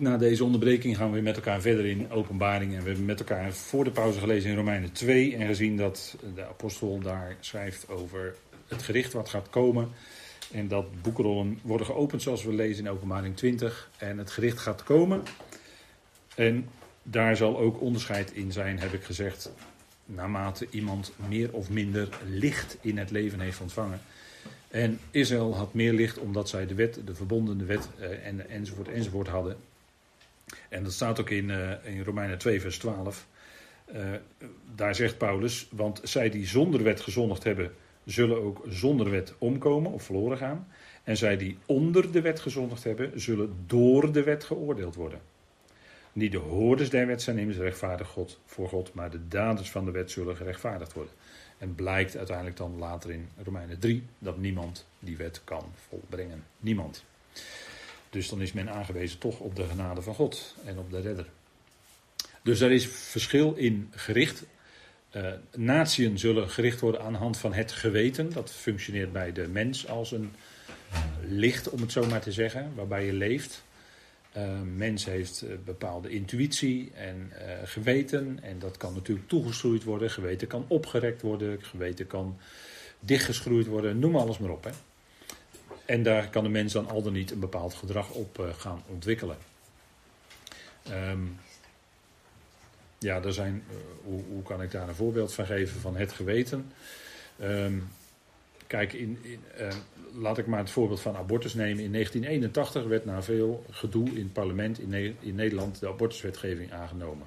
Na deze onderbreking gaan we met elkaar verder in openbaring. En we hebben met elkaar voor de pauze gelezen in Romeinen 2 en gezien dat de apostel daar schrijft over het gericht wat gaat komen. En dat boekrollen worden geopend zoals we lezen in openbaring 20. En het gericht gaat komen. En daar zal ook onderscheid in zijn, heb ik gezegd, naarmate iemand meer of minder licht in het leven heeft ontvangen. En Israël had meer licht omdat zij de wet, de verbondene wet eh, en, enzovoort enzovoort hadden. En dat staat ook in, uh, in Romeinen 2 vers 12. Uh, daar zegt Paulus, want zij die zonder wet gezondigd hebben, zullen ook zonder wet omkomen of verloren gaan. En zij die onder de wet gezondigd hebben, zullen door de wet geoordeeld worden. Niet de hoorders der wet zijn immers rechtvaardig God, voor God, maar de daders van de wet zullen gerechtvaardigd worden. En blijkt uiteindelijk dan later in Romeinen 3 dat niemand die wet kan volbrengen. Niemand. Dus dan is men aangewezen toch op de genade van God en op de redder. Dus er is verschil in gericht. Uh, zullen gericht worden aan de hand van het geweten. Dat functioneert bij de mens als een licht, om het zo maar te zeggen, waarbij je leeft. Uh, mens heeft uh, bepaalde intuïtie en geweten. En dat kan natuurlijk toegeschroeid worden. Geweten kan opgerekt worden. Geweten kan dichtgeschroeid worden. Noem alles maar op. Hè. En daar kan de mens dan al dan niet een bepaald gedrag op gaan ontwikkelen. Um, ja, er zijn, hoe, hoe, kan ik daar een voorbeeld van geven van het geweten? Um, Kijk, in, uh, laat ik maar het voorbeeld van abortus nemen. In 1981 werd na veel gedoe in het parlement in, ne in Nederland de abortuswetgeving aangenomen.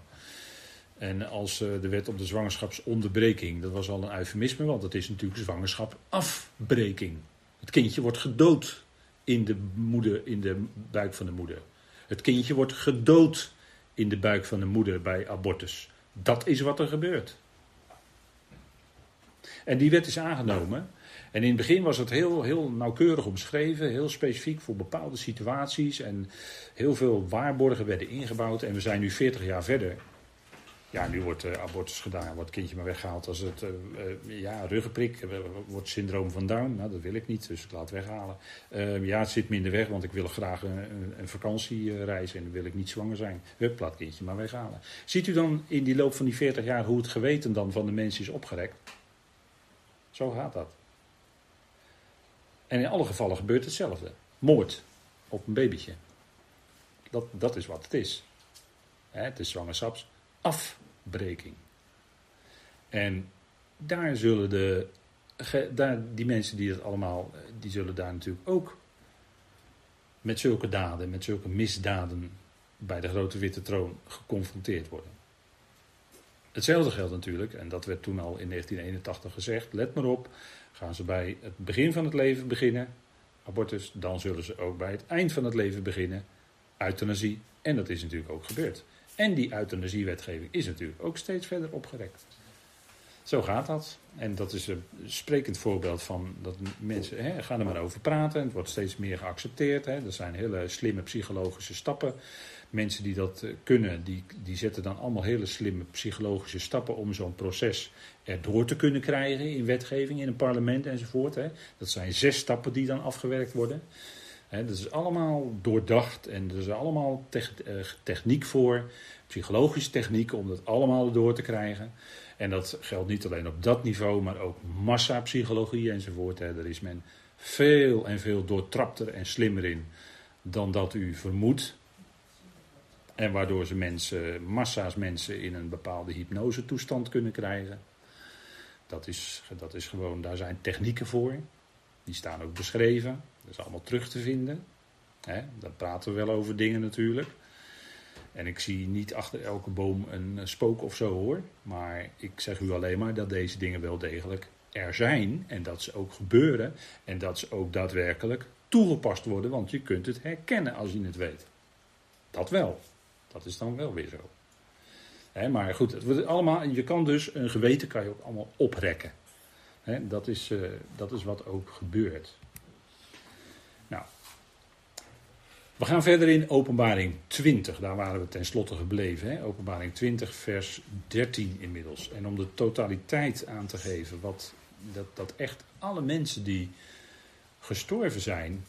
En als de wet op de zwangerschapsonderbreking, dat was al een eufemisme, want het is natuurlijk zwangerschapafbreking. Het kindje wordt gedood in de, moeder, in de buik van de moeder. Het kindje wordt gedood in de buik van de moeder bij abortus. Dat is wat er gebeurt. En die wet is aangenomen. En in het begin was het heel, heel nauwkeurig omschreven, heel specifiek voor bepaalde situaties. En heel veel waarborgen werden ingebouwd. En we zijn nu 40 jaar verder. Ja, nu wordt uh, abortus gedaan, wordt kindje maar weggehaald als het, uh, uh, ja, ruggenprik, wordt syndroom van Down. Nou, dat wil ik niet, dus ik laat het weghalen. Ehm, ja, het zit minder weg, want ik wil graag een, een, vakantiereis en dan wil ik niet zwanger zijn. Hup, laat kindje maar weghalen. Ziet u dan in die loop van die 40 jaar hoe het geweten dan van de mensen is opgerekt? Zo gaat dat. En in alle gevallen gebeurt hetzelfde. Moord op een babytje. Dat, dat is wat het is. Het is zwangerschapsafbreking. En daar zullen de, daar, die mensen die dat allemaal, die zullen daar natuurlijk ook met zulke daden, met zulke misdaden bij de grote witte troon geconfronteerd worden. Hetzelfde geldt natuurlijk, en dat werd toen al in 1981 gezegd, let maar op, gaan ze bij het begin van het leven beginnen, abortus, dan zullen ze ook bij het eind van het leven beginnen, euthanasie, en dat is natuurlijk ook gebeurd. En die euthanasiewetgeving is natuurlijk ook steeds verder opgerekt. Zo gaat dat. En dat is een sprekend voorbeeld van dat mensen hè, gaan er maar over praten. Het wordt steeds meer geaccepteerd. Hè. Er zijn hele slimme psychologische stappen mensen die dat eh, kunnen, die, die zetten dan allemaal hele slimme psychologische stappen om zo'n proces erdoor te kunnen krijgen in wetgeving, in een parlement enzovoort. Hè. Dat zijn zes stappen die dan afgewerkt worden. Hè, dat is allemaal doordacht en er is allemaal te, uh, techniek voor, psychologische techniek om dat allemaal erdoor te krijgen. En dat geldt niet alleen op dat niveau, maar ook massapsychologie enzovoort. Hè. Daar is men veel en veel doortrapter en slimmer in dan dat u vermoedt. En waardoor ze mensen, massa's mensen in een bepaalde hypnosetoestand kunnen krijgen. Dat is, dat is gewoon, daar zijn technieken voor. Die staan ook beschreven. Dat is allemaal terug te vinden. He, dan praten we wel over dingen natuurlijk. En ik zie niet achter elke boom een spook of zo hoor. Maar ik zeg u alleen maar dat deze dingen wel degelijk er zijn. En dat ze ook gebeuren. En dat ze ook daadwerkelijk toegepast worden. Want je kunt het herkennen als je het weet. Dat wel. Dat is dan wel weer zo. maar goed, het wordt allemaal, je kan dus een geweten kan je ook allemaal oprekken. dat, is, uh, dat is wat ook gebeurt. Nou, we gaan verder in Openbaring 20. Daar waren we tenslotte gebleven. Hè? Openbaring 20, vers 13 inmiddels. En om de totaliteit aan te geven, wat, dat, dat echt alle mensen die gestorven zijn,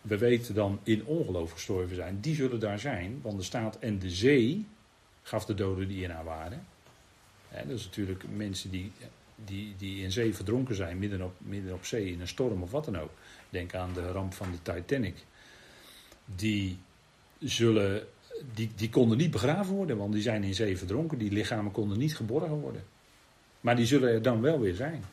we weten dan in ongeloof gestorven zijn, die zullen daar zijn. Want er staat, en de zee gaf de doden die in haar waren. Dat is natuurlijk mensen die, die, die in zee verdronken zijn, midden op, midden op zee, in een storm of wat dan ook. Denk aan de ramp van de Titanic. Die zullen, die, die konden niet begraven worden, want die zijn in zee verdronken. Die lichamen konden niet geborgen worden. Maar die zullen er dan wel weer zijn.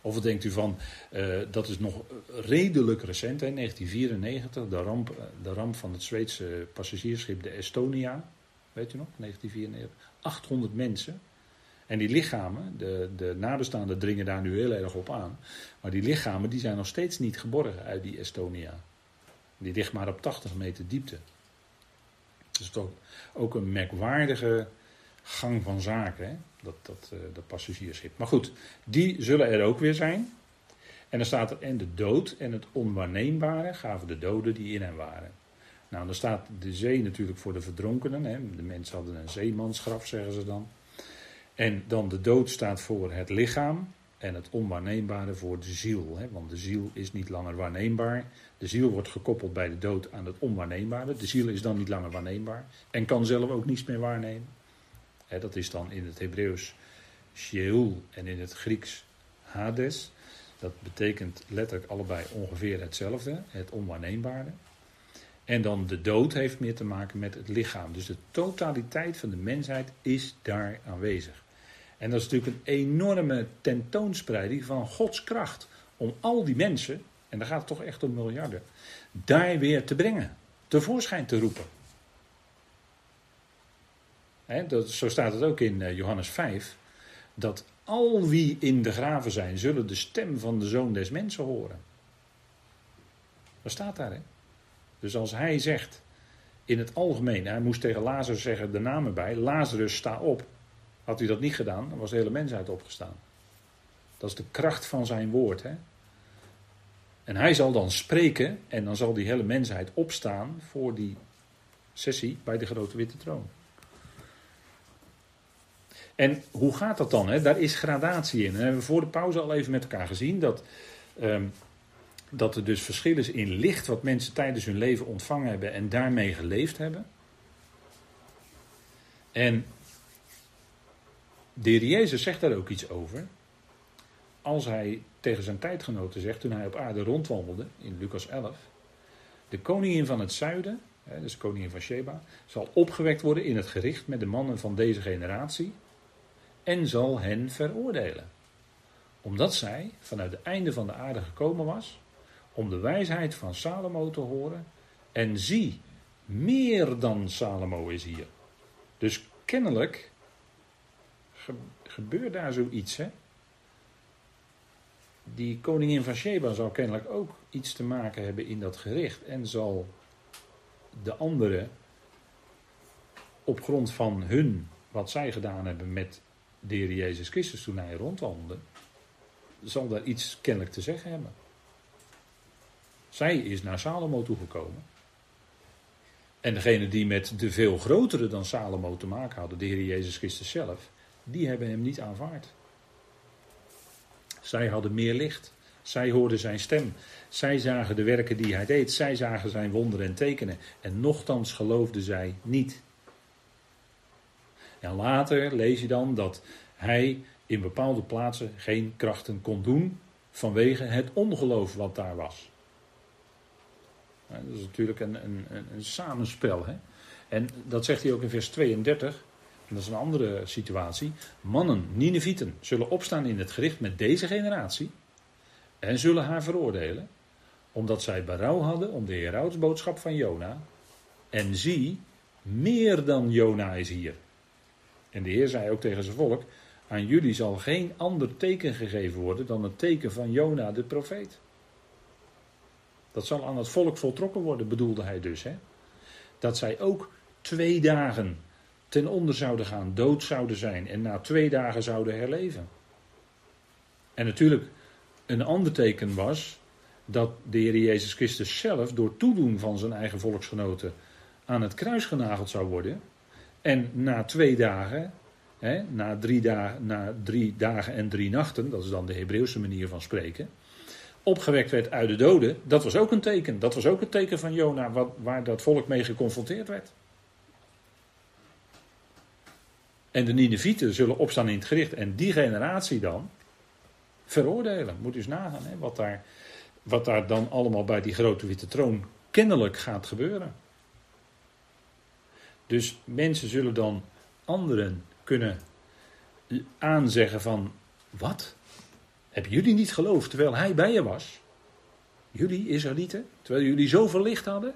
Of wat denkt u van, uh, dat is nog redelijk recent, hè, 1994, de ramp, de ramp van het Zweedse passagiersschip de Estonia. Weet u nog, 1994. 800 mensen. En die lichamen, de, de nabestaanden dringen daar nu heel erg op aan. Maar die lichamen die zijn nog steeds niet geborgen uit die Estonia. Die ligt maar op 80 meter diepte. Dus toch ook een merkwaardige gang van zaken, hè? Dat, dat, uh, dat passagiersschip. Maar goed, die zullen er ook weer zijn. En dan staat er en de dood en het onwaarneembare gaven de doden die in hen waren. Nou, dan staat de zee natuurlijk voor de verdronkenen. Hè? De mensen hadden een zeemansgraf, zeggen ze dan. En dan de dood staat voor het lichaam en het onwaarneembare voor de ziel. Hè? Want de ziel is niet langer waarneembaar. De ziel wordt gekoppeld bij de dood aan het onwaarneembare. De ziel is dan niet langer waarneembaar en kan zelf ook niets meer waarnemen. Hè, dat is dan in het Hebreeuws Sheol en in het Grieks Hades. Dat betekent letterlijk allebei ongeveer hetzelfde, het onwaarneembare. En dan de dood heeft meer te maken met het lichaam. Dus de totaliteit van de mensheid is daar aanwezig. En dat is natuurlijk een enorme tentoonspreiding van Gods kracht. Om al die mensen, en daar gaat het toch echt om miljarden, daar weer te brengen. Tevoorschijn te roepen. dat, zo staat het ook in eh, Johannes 5. Dat al wie in de graven zijn, zullen de stem van de zoon des mensen horen. Dat staat daar? Dus als hij zegt, in het algemeen, hij moest tegen Lazarus zeggen de namen bij, Lazarus sta op. Had hij dat niet gedaan, dan was de hele mensheid opgestaan. Dat is de kracht van zijn woord. Hè? En hij zal dan spreken en dan zal die hele mensheid opstaan voor die sessie bij de grote witte troon. En hoe gaat dat dan? Hè? Daar is gradatie in. Hebben we voor de pauze al even met elkaar gezien dat ehm, dat er dus verschil is in licht wat mensen tijdens hun leven ontvangen hebben en daarmee geleefd hebben. En de Jezus zegt daar ook iets over. Als hij tegen zijn tijdgenoten zegt, toen hij op aarde rondwandelde, in Lucas 11. De koningin van het zuiden, dus de koningin van Sheba, zal opgewekt worden in het gericht met de mannen van deze generatie. En zal hen veroordelen. Omdat zij vanuit het einde van de aarde gekomen was om de wijsheid van Salomo te horen. En zie, meer dan Salomo is hier. Dus kennelijk gebeurt daar zoiets, hè? Die koningin van Sheba zal kennelijk ook iets te maken hebben in dat gericht. En zal de anderen op grond van hun, wat zij gedaan hebben met de Heer Jezus Christus toen hij rondwandelde, zal daar iets kennelijk te zeggen hebben. Zij is naar Salomo toegekomen. En degene die met de veel grotere dan Salomo te maken hadden, de Heer Jezus Christus zelf, die hebben hem niet aanvaard. Zij hadden meer licht. Zij hoorden zijn stem. Zij zagen de werken die hij deed. Zij zagen zijn wonderen en tekenen. En nochtans geloofden zij niet. En later lees je dan dat hij in bepaalde plaatsen geen krachten kon doen vanwege het ongeloof wat daar was dat is natuurlijk een, een, een samenspel. Hè? En dat zegt hij ook in vers 32. Dat is een andere situatie. Mannen, Ninevieten, zullen opstaan in het gericht met deze generatie. En zullen haar veroordelen. Omdat zij berouw hadden om de heroudsboodschap van Jona. En zie, meer dan Jona is hier. En de Heer zei ook tegen zijn volk: Aan jullie zal geen ander teken gegeven worden dan het teken van Jona de profeet. Dat zal aan het volk voltrokken worden, bedoelde hij dus. Hè? Dat zij ook twee dagen ten onder zouden gaan, dood zouden zijn en na twee dagen zouden herleven. En natuurlijk, een ander teken was dat de Heer Jezus Christus zelf door toedoen van zijn eigen volksgenoten aan het kruis genageld zou worden. En na twee dagen, hè, na, drie dagen na drie dagen en drie nachten, dat is dan de Hebreeuwse manier van spreken, opgewekt werd uit de doden, dat was ook een teken. Dat was ook een teken van Jona, waar dat volk mee geconfronteerd werd. En de Ninevieten zullen opstaan in het gericht en die generatie dan veroordelen. Moet eens nagaan hè, wat, daar, wat daar dan allemaal bij die grote witte troon kennelijk gaat gebeuren. Dus mensen zullen dan anderen kunnen aanzeggen van, wat? Hebben jullie niet geloofd terwijl hij bij je was? Jullie Israëlieten, terwijl jullie zoveel licht hadden?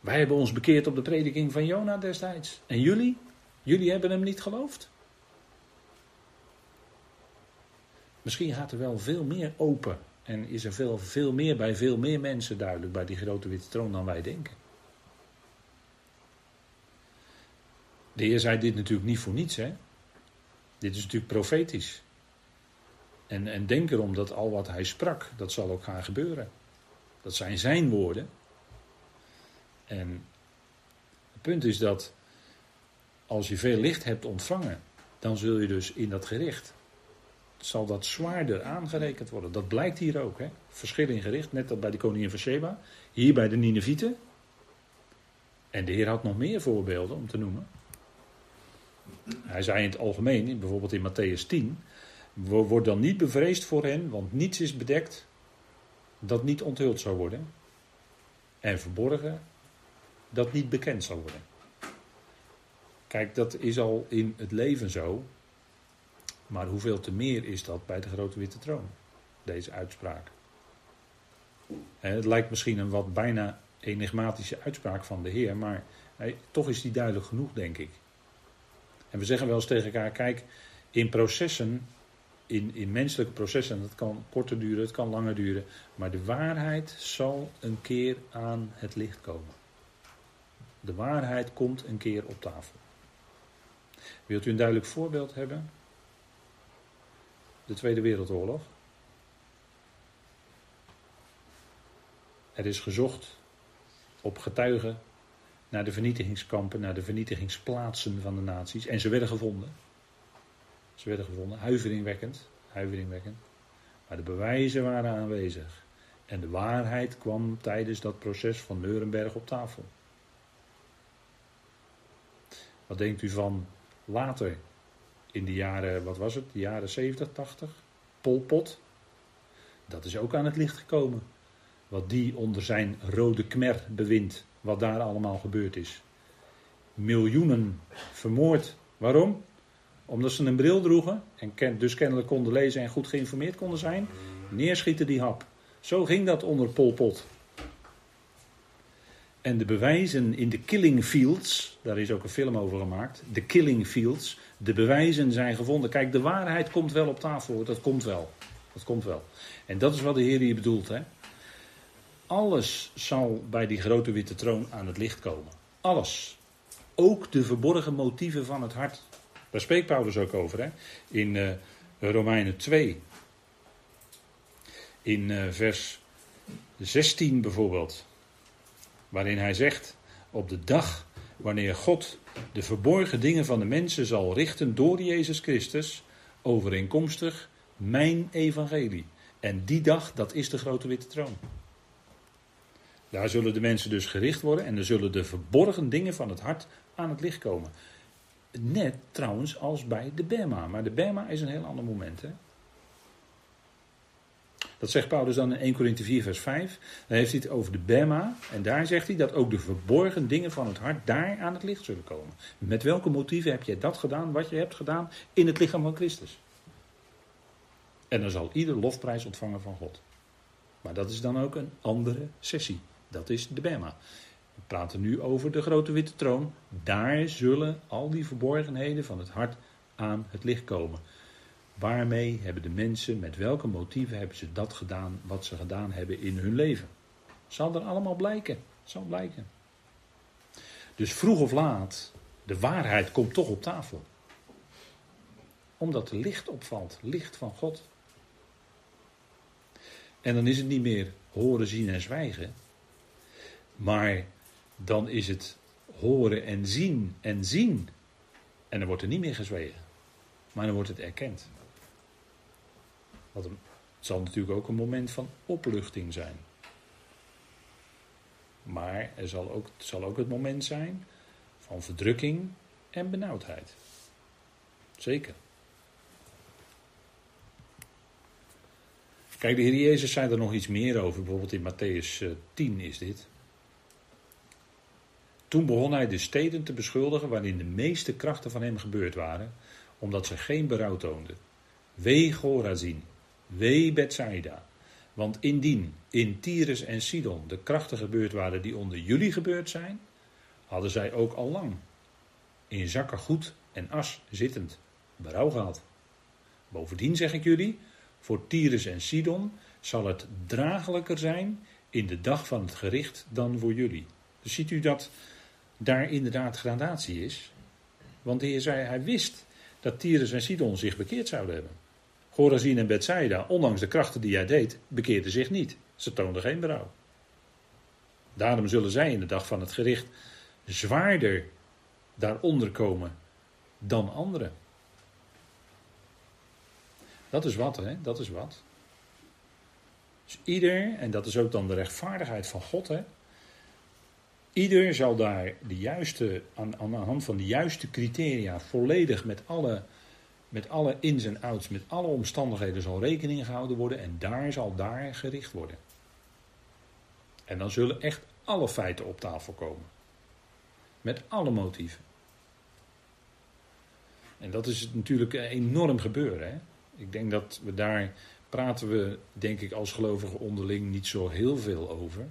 Wij hebben ons bekeerd op de prediking van Jona destijds. En jullie? Jullie hebben hem niet geloofd? Misschien gaat er wel veel meer open en is er veel, veel meer bij veel meer mensen duidelijk bij die grote witte troon dan wij denken. De Heer zei dit natuurlijk niet voor niets, hè? Dit is natuurlijk profetisch. En, en denk erom dat al wat hij sprak, dat zal ook gaan gebeuren. Dat zijn zijn woorden. En het punt is dat als je veel licht hebt ontvangen, dan zul je dus in dat gericht, zal dat zwaarder aangerekend worden. Dat blijkt hier ook. Hè? Verschil in gericht, net als bij de koningin van Sheba. Hier bij de Ninevieten. En de Heer had nog meer voorbeelden om te noemen. Hij zei in het algemeen, bijvoorbeeld in Matthäus 10, Word dan niet bevreesd voor hen, want niets is bedekt dat niet onthuld zou worden. En verborgen dat niet bekend zou worden. Kijk, dat is al in het leven zo. Maar hoeveel te meer is dat bij de grote witte troon? Deze uitspraak. Het lijkt misschien een wat bijna enigmatische uitspraak van de Heer, maar toch is die duidelijk genoeg, denk ik. En we zeggen wel eens tegen elkaar: kijk, in processen in, in menselijke processen, dat kan korter duren, het kan langer duren, maar de waarheid zal een keer aan het licht komen. De waarheid komt een keer op tafel. Wilt u een duidelijk voorbeeld hebben? De Tweede Wereldoorlog. Er is gezocht op getuigen naar de vernietigingskampen, naar de vernietigingsplaatsen van de naties. En ze werden gevonden. Ze werden gevonden, huiveringwekkend, huiveringwekkend. Maar de bewijzen waren aanwezig. En de waarheid kwam tijdens dat proces van Nuremberg op tafel. Wat denkt u van later, in de jaren, wat was het, de jaren 70, 80? Polpot. Dat is ook aan het licht gekomen. Wat die onder zijn rode kmer bewindt, wat daar allemaal gebeurd is. Miljoenen vermoord. Waarom? Omdat ze een bril droegen en dus kennelijk konden lezen en goed geïnformeerd konden zijn, neerschieten die hap. Zo ging dat onder Pol Pot. En de bewijzen in de Killing Fields, daar is ook een film over gemaakt, de Killing Fields, de bewijzen zijn gevonden. Kijk, de waarheid komt wel op tafel, dat komt wel. Dat komt wel. En dat is wat de Heer hier bedoelt. Hè? Alles zal bij die grote witte troon aan het licht komen. Alles. Ook de verborgen motieven van het hart. Daar spreekt Paulus ook over hè? in uh, Romeinen 2. In uh, vers 16 bijvoorbeeld. Waarin hij zegt: Op de dag wanneer God de verborgen dingen van de mensen zal richten door Jezus Christus, overeenkomstig mijn evangelie. En die dag, dat is de grote witte troon. Daar zullen de mensen dus gericht worden en er zullen de verborgen dingen van het hart aan het licht komen. Net trouwens als bij de Bema. Maar de Bema is een heel ander moment. Hè? Dat zegt Paulus dan in 1 Corinthië 4, vers 5. Dan heeft hij het over de Bema. En daar zegt hij dat ook de verborgen dingen van het hart daar aan het licht zullen komen. Met welke motieven heb jij dat gedaan, wat je hebt gedaan in het lichaam van Christus? En dan zal ieder lofprijs ontvangen van God. Maar dat is dan ook een andere sessie. Dat is de Bema. We praten nu over de grote witte troon. Daar zullen al die verborgenheden van het hart aan het licht komen. Waarmee hebben de mensen, met welke motieven hebben ze dat gedaan wat ze gedaan hebben in hun leven? Zal er allemaal blijken. Zal blijken. Dus vroeg of laat, de waarheid komt toch op tafel. Omdat er licht opvalt, licht van God. En dan is het niet meer horen, zien en zwijgen. Maar dan is het horen en zien en zien. En dan wordt er niet meer gezwegen. Maar dan wordt het erkend. Het zal natuurlijk ook een moment van opluchting zijn. Maar er zal ook, het zal ook het moment zijn van verdrukking en benauwdheid. Zeker. Kijk, de Heer Jezus zei er nog iets meer over. Bijvoorbeeld in Matthäus 10 eh, is dit. Toen begon hij de steden te beschuldigen waarin de meeste krachten van hem gebeurd waren, omdat ze geen berouw toonden. Wee Gorazin, wee Bethsaida. Want indien in Tyrus en Sidon de krachten gebeurd waren die onder jullie gebeurd zijn, hadden zij ook al lang in zakken goed en as zittend berouw gehad. Bovendien zeg ik jullie, voor Tyrus en Sidon zal het dragelijker zijn in de dag van het gericht dan voor jullie. Ziet u dat daar inderdaad gradatie is? Want de Heer zei, hij wist dat Tyrus en Sidon zich bekeerd zouden hebben. Gorazin en Bethsaida, ondanks de krachten die hij deed, bekeerden zich niet. Ze toonden geen berouw. Daarom zullen zij in de dag van het gericht zwaarder daaronder komen dan anderen. Dat is wat, hè? Dat is wat. Dus ieder, en dat is ook dan de rechtvaardigheid van God, hè? Ieder zal daar de juiste, aan, aan de hand van de juiste criteria volledig met alle, met alle ins en outs, met alle omstandigheden zal rekening gehouden worden en daar zal daar gericht worden. En dan zullen echt alle feiten op tafel komen. Met alle motieven. En dat is natuurlijk enorm gebeuren. Hè? Ik denk dat we daar praten we, denk ik, als gelovigen onderling niet zo heel veel over.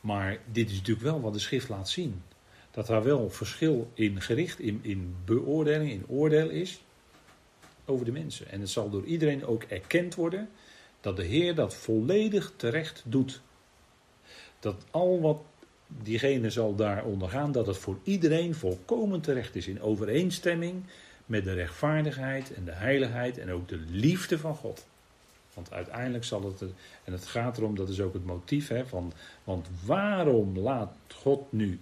Maar dit is natuurlijk wel wat de schrift laat zien. Dat er wel verschil in gericht, in, in beoordeling, in oordeel is over de mensen. En het zal door iedereen ook erkend worden dat de Heer dat volledig terecht doet. Dat al wat diegene zal daar ondergaan, dat het voor iedereen volkomen terecht is in overeenstemming met de rechtvaardigheid en de heiligheid en ook de liefde van God. Want uiteindelijk zal het, en het gaat erom, dat is ook het motief, hè, van, want waarom laat God nu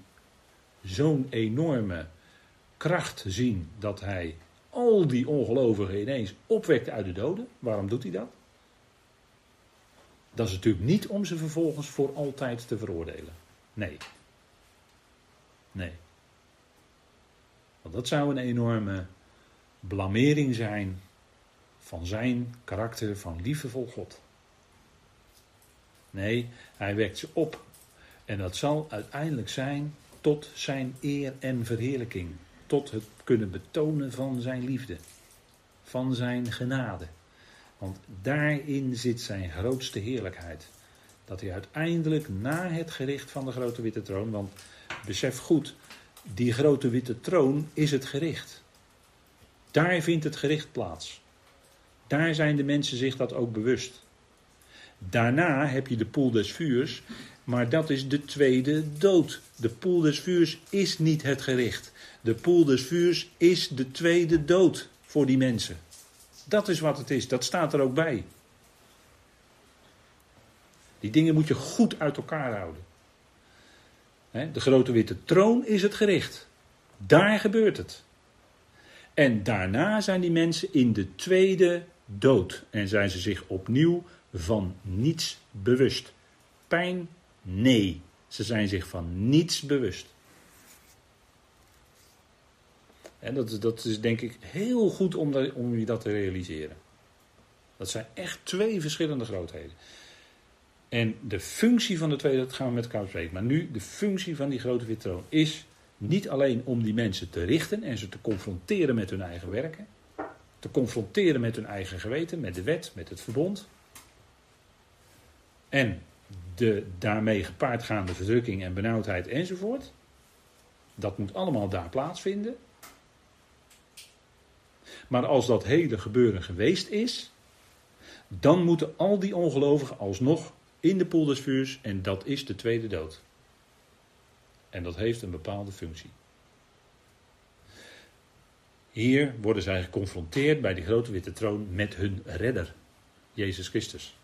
zo'n enorme kracht zien dat hij al die ongelovigen ineens opwekt uit de doden? Waarom doet hij dat? Dat is natuurlijk niet om ze vervolgens voor altijd te veroordelen. Nee. Nee. Want dat zou een enorme blamering zijn van zijn karakter van liefdevol God. Nee, hij wekt ze op. En dat zal uiteindelijk zijn tot zijn eer en verheerlijking. Tot het kunnen betonen van zijn liefde. Van zijn genade. Want daarin zit zijn grootste heerlijkheid. Dat hij uiteindelijk na het gericht van de grote witte troon, want besef goed, die grote witte troon is het gericht. Daar vindt het gericht plaats. Daar zijn de mensen zich dat ook bewust. Daarna heb je de poel des vuurs, maar dat is de tweede dood. De poel des vuurs is niet het gericht. De poel des vuurs is de tweede dood voor die mensen. Dat is wat het is, dat staat er ook bij. Die dingen moet je goed uit elkaar houden. De grote witte troon is het gericht. Daar gebeurt het. En daarna zijn die mensen in de tweede dood en zijn ze zich opnieuw van niets bewust. Pijn? Nee. Ze zijn zich van niets bewust. En dat, dat is denk ik heel goed om, om je dat te realiseren. Dat zijn echt twee verschillende grootheden. En de functie van de tweede, dat gaan we met elkaar bespreken. Maar nu, de functie van die grote witte is niet alleen om die mensen te richten en ze te confronteren met hun eigen werken te confronteren met hun eigen geweten, met de wet, met het verbond. En de daarmee gepaardgaande verdrukking en benauwdheid enzovoort. Dat moet allemaal daar plaatsvinden. Maar als dat hele gebeuren geweest is, dan moeten al die ongelovigen alsnog in de poel des vuurs en dat is de tweede dood. En dat heeft een bepaalde functie. Hier worden zij geconfronteerd bij de grote witte troon met hun redder, Jezus Christus.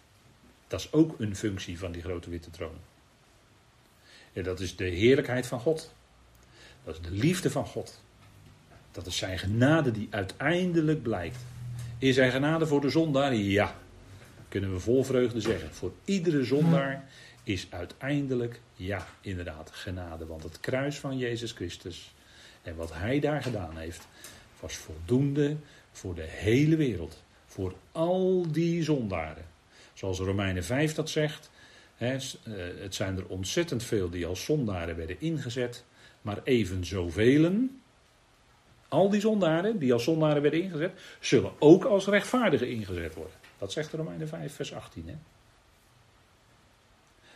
Dat is ook een functie van die grote witte troon. En dat is de heerlijkheid van God. Dat is de liefde van God. Dat is zijn genade die uiteindelijk blijkt Is er genade voor de zondaar? Ja. Kunnen we vol vreugde zeggen. Voor iedere zondaar is uiteindelijk, ja, inderdaad, genade. Want het kruis van Jezus Christus en wat hij daar gedaan heeft, was voldoende voor de hele wereld. Voor al die zondaren. Zoals Romeinen 5 dat zegt. Eh, het zijn er ontzettend veel die als zondaren werden ingezet. Maar even zoveel, al die zondaren die als zondaren werden ingezet, zullen ook als rechtvaardigen ingezet worden. Dat zegt Romeinen 5, vers 18. Hè?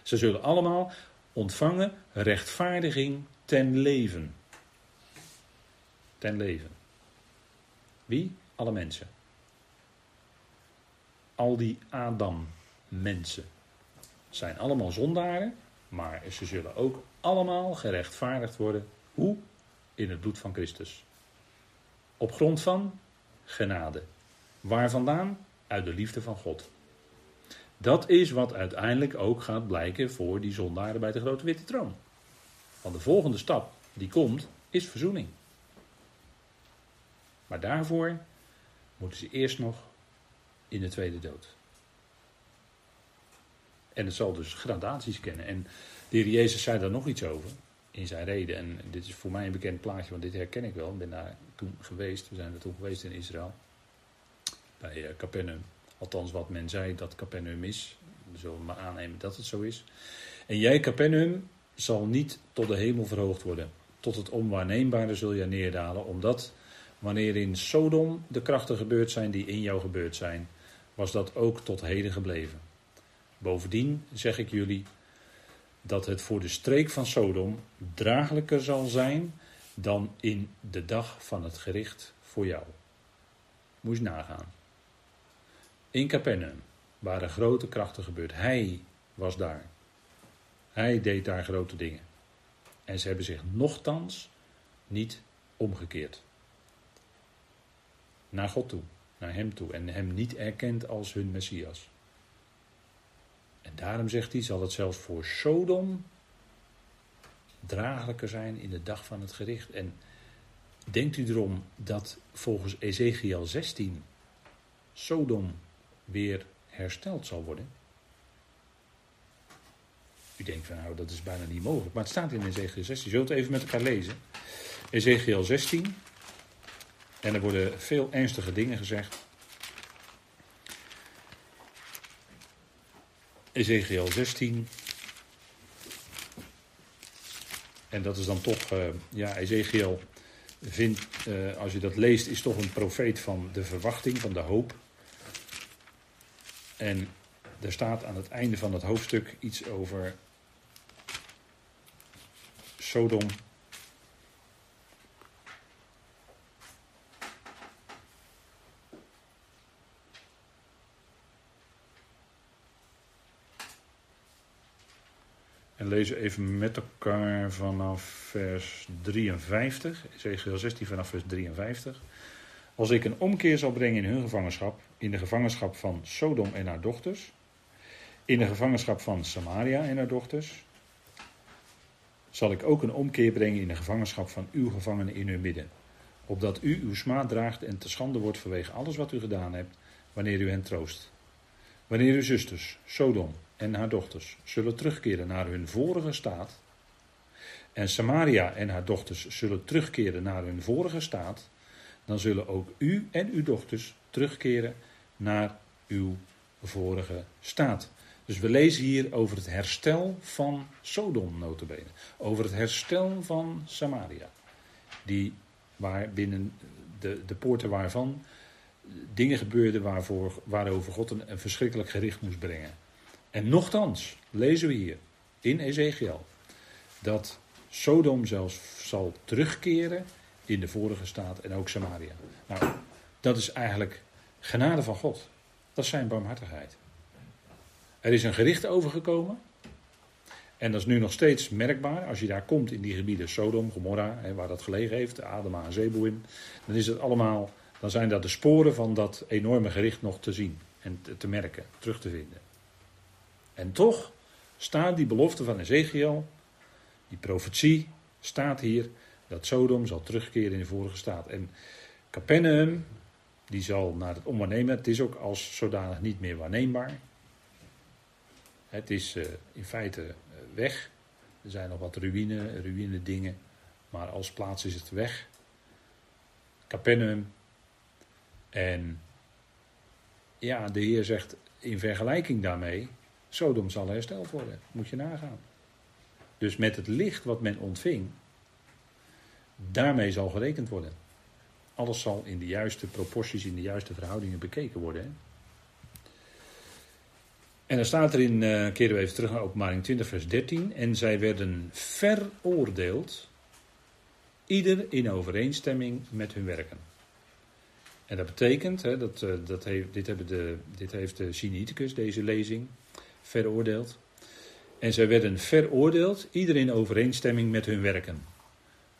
Ze zullen allemaal ontvangen rechtvaardiging ten leven. Ten leven. Wie? Alle mensen. Al die Adam-mensen zijn allemaal zondaren, maar ze zullen ook allemaal gerechtvaardigd worden. Hoe? In het bloed van Christus. Op grond van genade. Waar vandaan? Uit de liefde van God. Dat is wat uiteindelijk ook gaat blijken voor die zondaren bij de grote witte troon. Want de volgende stap die komt, is verzoening. Maar daarvoor moeten ze eerst nog in de tweede dood. En het zal dus gradaties kennen. En de heer Jezus zei daar nog iets over in zijn reden. En dit is voor mij een bekend plaatje, want dit herken ik wel. Ik ben daar toen geweest. We zijn er toen geweest in Israël. Bij uh, Capernaum. Althans, wat men zei dat Capernaum is. We zullen maar aannemen dat het zo is. En jij, Capernaum, zal niet tot de hemel verhoogd worden. Tot het onwaarneembare zul je neerdalen. Omdat wanneer in Sodom de krachten gebeurd zijn die in jou gebeurd zijn, was dat ook tot heden gebleven. Bovendien zeg ik jullie dat het voor de streek van Sodom draaglijker zal zijn dan in de dag van het gericht voor jou. Moest nagaan. In Capernaum waren grote krachten gebeurd. Hij was daar. Hij deed daar grote dingen. En ze hebben zich nochtans niet omgekeerd. Naar God toe, naar Hem toe. En Hem niet erkend als hun Messias. En daarom zegt hij, zal het zelfs voor Sodom draaglijker zijn in de dag van het gericht. En denkt u erom dat volgens Ezekiel 16 Sodom weer hersteld zal worden? U denkt van nou, dat is bijna niet mogelijk. Maar het staat in Ezekiel 16. Zult het even met elkaar lezen. Ezekiel 16. En er worden veel ernstige dingen gezegd. Ezekiel 16. En dat is dan toch, uh, ja, Ezekiel vindt, uh, als je dat leest, is toch een profeet van de verwachting, van de hoop. En er staat aan het einde van het hoofdstuk iets over Sodom En lezen even met elkaar vanaf vers 53. Ezekiel 16 vanaf vers 53. Als ik een omkeer zal brengen in hun gevangenschap, in de gevangenschap van Sodom en haar dochters, in de gevangenschap van Samaria en haar dochters, zal ik ook een omkeer brengen in de gevangenschap van uw gevangenen in hun midden. Opdat u uw smaad draagt en te schande wordt vanwege alles wat u gedaan hebt, wanneer u hen troost. Wanneer uw zusters, Sodom en haar dochters, zullen terugkeren naar hun vorige staat, en Samaria en haar dochters zullen terugkeren naar hun vorige staat, dan zullen ook u en uw dochters terugkeren naar uw vorige staat. Dus we lezen hier over het herstel van Sodom, notabene. Over het herstel van Samaria. Die, waar binnen de, de poorten waarvan dingen gebeurden waarvoor, waarover God een, een verschrikkelijk gericht moest brengen. En nochtans lezen we hier in Ezekiel dat Sodom zelfs zal terugkeren in de vorige staat en ook Samaria. Nou, dat is eigenlijk genade van God. Dat is zijn barmhartigheid. Er is een gericht overgekomen. En dat is nu nog steeds merkbaar. Als je daar komt in die gebieden Sodom, Gomorra, waar dat gelegen heeft, Adama en Zeboim. Dan is het allemaal, dan zijn dat de sporen van dat enorme gericht nog te zien en te merken, terug te vinden. En toch staat die belofte van Ezekiel, die profetie, staat hier dat Sodom zal terugkeren in de vorige staat. En Capernaum, die zal naar het onwaarnemen. Het is ook als zodanig niet meer waarneembaar. Het is uh, in feite uh, weg. Er zijn nog wat ruïne, ruïne dingen. Maar als plaats is het weg. Capernaum. En ja, de Heer zegt in vergelijking daarmee, Sodom zal hersteld worden. Moet je nagaan. Dus met het licht wat men ontving, daarmee zal gerekend worden. Alles zal in de juiste proporties, in de juiste verhoudingen bekeken worden. En dan staat er in, uh, keren we even terug naar openbaring 20, vers 13. En zij werden veroordeeld, ieder in overeenstemming met hun werken. En dat betekent, hè, dat, uh, dat heeft, dit, hebben de, dit heeft de Sinaiticus, deze lezing, veroordeeld. En zij werden veroordeeld, ieder in overeenstemming met hun werken.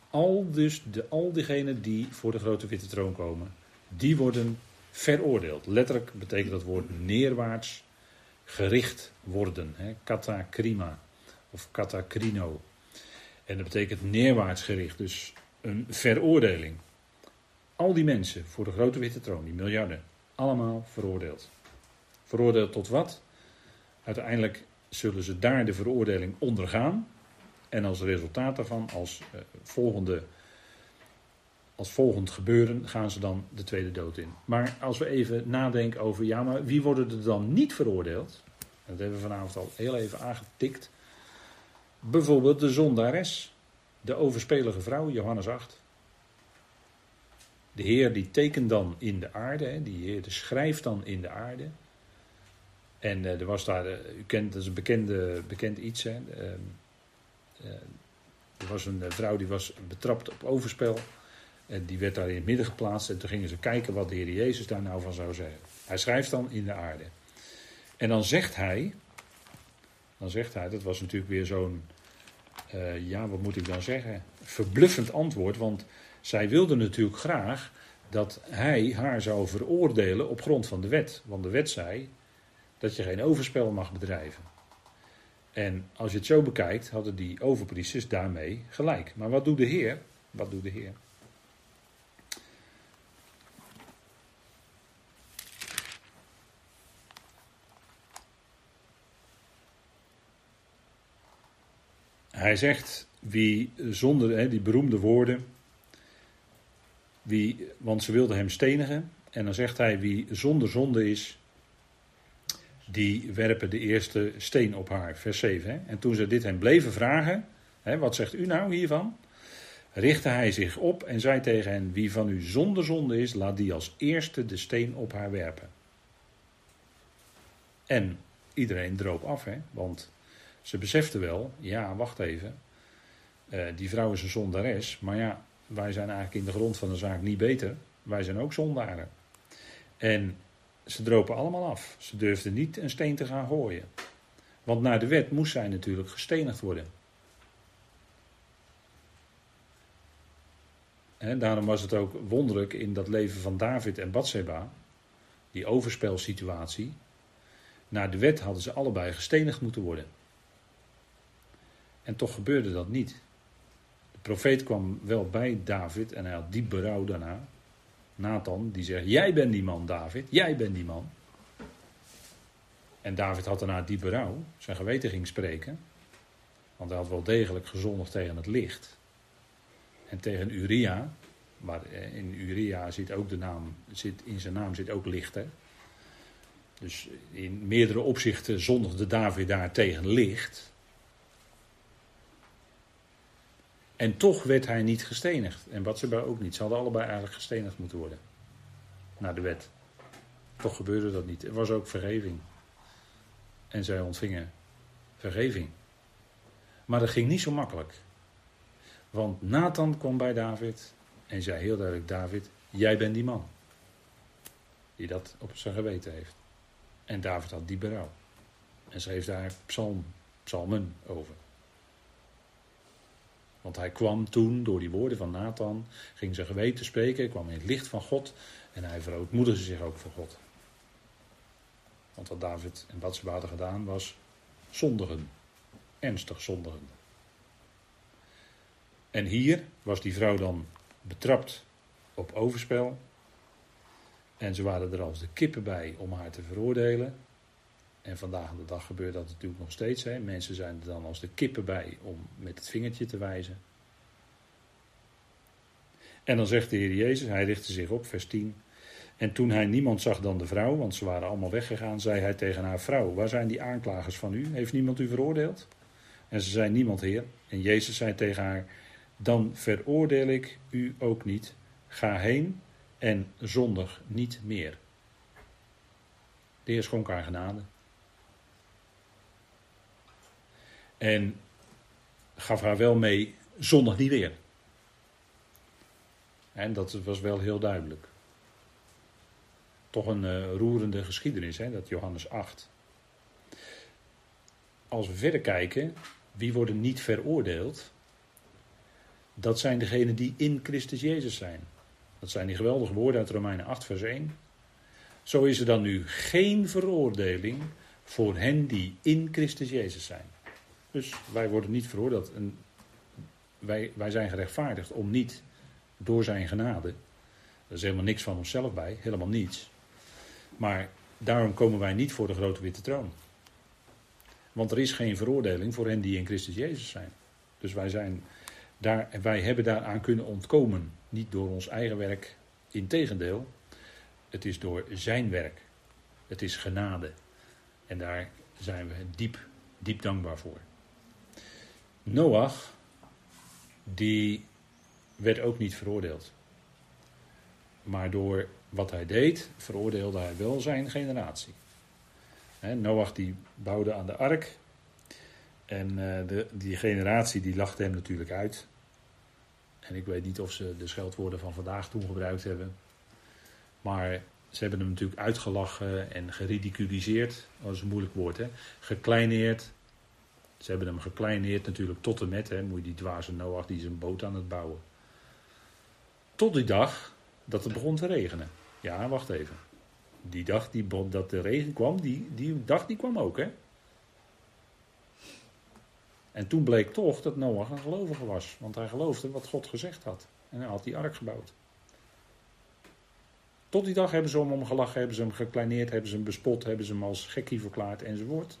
Al, dus de, al diegenen die voor de grote witte troon komen, die worden veroordeeld. Letterlijk betekent dat woord neerwaarts gericht worden. Katakrima of katakrino. En dat betekent neerwaarts gericht, dus een veroordeling. Al die mensen voor de grote witte troon, die miljarden, allemaal veroordeeld. Veroordeeld tot wat? Uiteindelijk zullen ze daar de veroordeling ondergaan. En als resultaat daarvan, als, uh, volgende, als volgend gebeuren, gaan ze dan de tweede dood in. Maar als we even nadenken over, ja, maar wie worden er dan niet veroordeeld? Dat hebben we vanavond al heel even aangetikt. Bijvoorbeeld de zondares, de overspelige vrouw, Johannes 8. De Heer die tekent dan in de aarde, die Heer schrijft dan in de aarde. En uh, er was daar, uh, u kent, dat is een bekende, bekend iets. Hè, uh, er was een vrouw die was betrapt op overspel. En die werd daar in het midden geplaatst. En toen gingen ze kijken wat de Heer Jezus daar nou van zou zeggen. Hij schrijft dan in de aarde. En dan zegt hij. Dan zegt hij, dat was natuurlijk weer zo'n. ja, wat moet ik dan zeggen? Verbluffend antwoord. Want zij wilde natuurlijk graag dat hij haar zou veroordelen op grond van de wet. Want de wet zei dat je geen overspel mag bedrijven. En als je het zo bekijkt, hadden die overpriesters daarmee gelijk. Maar wat doet de Heer? Wat doet de Heer? Hij zegt, wie zonder hè, die beroemde woorden, wie, want ze wilden hem stenigen. En dan zegt hij, wie zonder zonde is, die werpen de eerste steen op haar. Vers 7. Hè? En toen ze dit hem bleven vragen, hè, wat zegt u nou hiervan? Richtte hij zich op en zei tegen hen, wie van u zonder zonde is, laat die als eerste de steen op haar werpen. En iedereen droop af, hè? want ze beseften wel, ja, wacht even, uh, die vrouw is een zondares, maar ja, wij zijn eigenlijk in de grond van de zaak niet beter. Wij zijn ook zondaren. En ze dropen allemaal af. Ze durfden niet een steen te gaan gooien. Want naar de wet moest zij natuurlijk gestenigd worden. En daarom was het ook wonderlijk in dat leven van David en Bathseba, die overspelsituatie. Naar de wet hadden ze allebei gestenigd moeten worden. En toch gebeurde dat niet profeet kwam wel bij David en hij had diep berouw daarna. Nathan, die zegt: Jij bent die man, David, jij bent die man. En David had daarna diep berouw, zijn geweten ging spreken. Want hij had wel degelijk gezondigd tegen het licht. En tegen Uria, maar eh, in Uria zit ook de naam, zit, in zijn naam zit ook licht. Hè? Dus in meerdere opzichten zondigde David daar tegen licht. En toch werd hij niet gestenigd. En Batseba ook niet. Ze hadden allebei eigenlijk gestenigd moeten worden. Naar de wet. Toch gebeurde dat niet. Er was ook vergeving. En zij ontvingen vergeving. Maar dat ging niet zo makkelijk. Want Nathan kwam bij David en zei heel duidelijk: David, jij bent die man. Die dat op zijn geweten heeft. En David had die berouw. En schreef daar psalm, psalmen over. Want hij kwam toen door die woorden van Nathan, ging zijn geweten spreken, kwam in het licht van God en hij verootmoedigde zich ook voor God. Want wat David en Bathsheba hadden gedaan was zondigen, ernstig zondigen. En hier was die vrouw dan betrapt op overspel. En ze waren er als de kippen bij om haar te veroordelen. En vandaag de dag gebeurt dat natuurlijk nog steeds. Mensen zijn er dan als de kippen bij om met het vingertje te wijzen. En dan zegt de Heer Jezus, hij richtte zich op, vers 10. En toen hij niemand zag dan de vrouw, want ze waren allemaal weggegaan, zei hij tegen haar vrouw: Waar zijn die aanklagers van u? Heeft niemand u veroordeeld? En ze zei: Niemand, Heer. En Jezus zei tegen haar: Dan veroordeel ik u ook niet. Ga heen en zondig niet meer. De Heer schonk haar genade. En gaf haar wel mee: zondig niet weer. En dat was wel heel duidelijk. Toch een uh, roerende geschiedenis, hè, dat Johannes 8. Als we verder kijken, wie worden niet veroordeeld? Dat zijn degenen die in Christus Jezus zijn. Dat zijn die geweldige woorden uit Romeinen 8, vers 1. Zo is er dan nu geen veroordeling voor hen die in Christus Jezus zijn. Dus wij worden niet veroordeeld. En wij, wij zijn gerechtvaardigd om niet door zijn genade. Er is helemaal niks van onszelf bij, helemaal niets. Maar daarom komen wij niet voor de grote witte troon. Want er is geen veroordeling voor hen die in Christus Jezus zijn. Dus wij, zijn daar, wij hebben daaraan kunnen ontkomen. Niet door ons eigen werk, integendeel. Het is door zijn werk. Het is genade. En daar zijn we diep, diep dankbaar voor. Noach, die werd ook niet veroordeeld. Maar door wat hij deed, veroordeelde hij wel zijn generatie. Noach die bouwde aan de ark. En uh, de, die generatie die lachte hem natuurlijk uit. En ik weet niet of ze de scheldwoorden van vandaag toen gebruikt hebben. Maar ze hebben hem natuurlijk uitgelachen en geridiculiseerd. Dat is een moeilijk woord, hè? Gekleineerd. Ze hebben hem gekleineerd natuurlijk tot en met. Hè? Moet je die dwaze Noach, die een boot aan het bouwen. Tot die dag dat het begon te regenen. Ja, wacht even. Die dag die, dat de regen kwam, die, die dag die kwam ook, hè? En toen bleek toch dat Noach een gelovige was. Want hij geloofde wat God gezegd had. En hij had die ark gebouwd. Tot die dag hebben ze om hem gelachen, hebben ze hem gekleineerd, hebben ze hem bespot, hebben ze hem als gekkie verklaard enzovoort.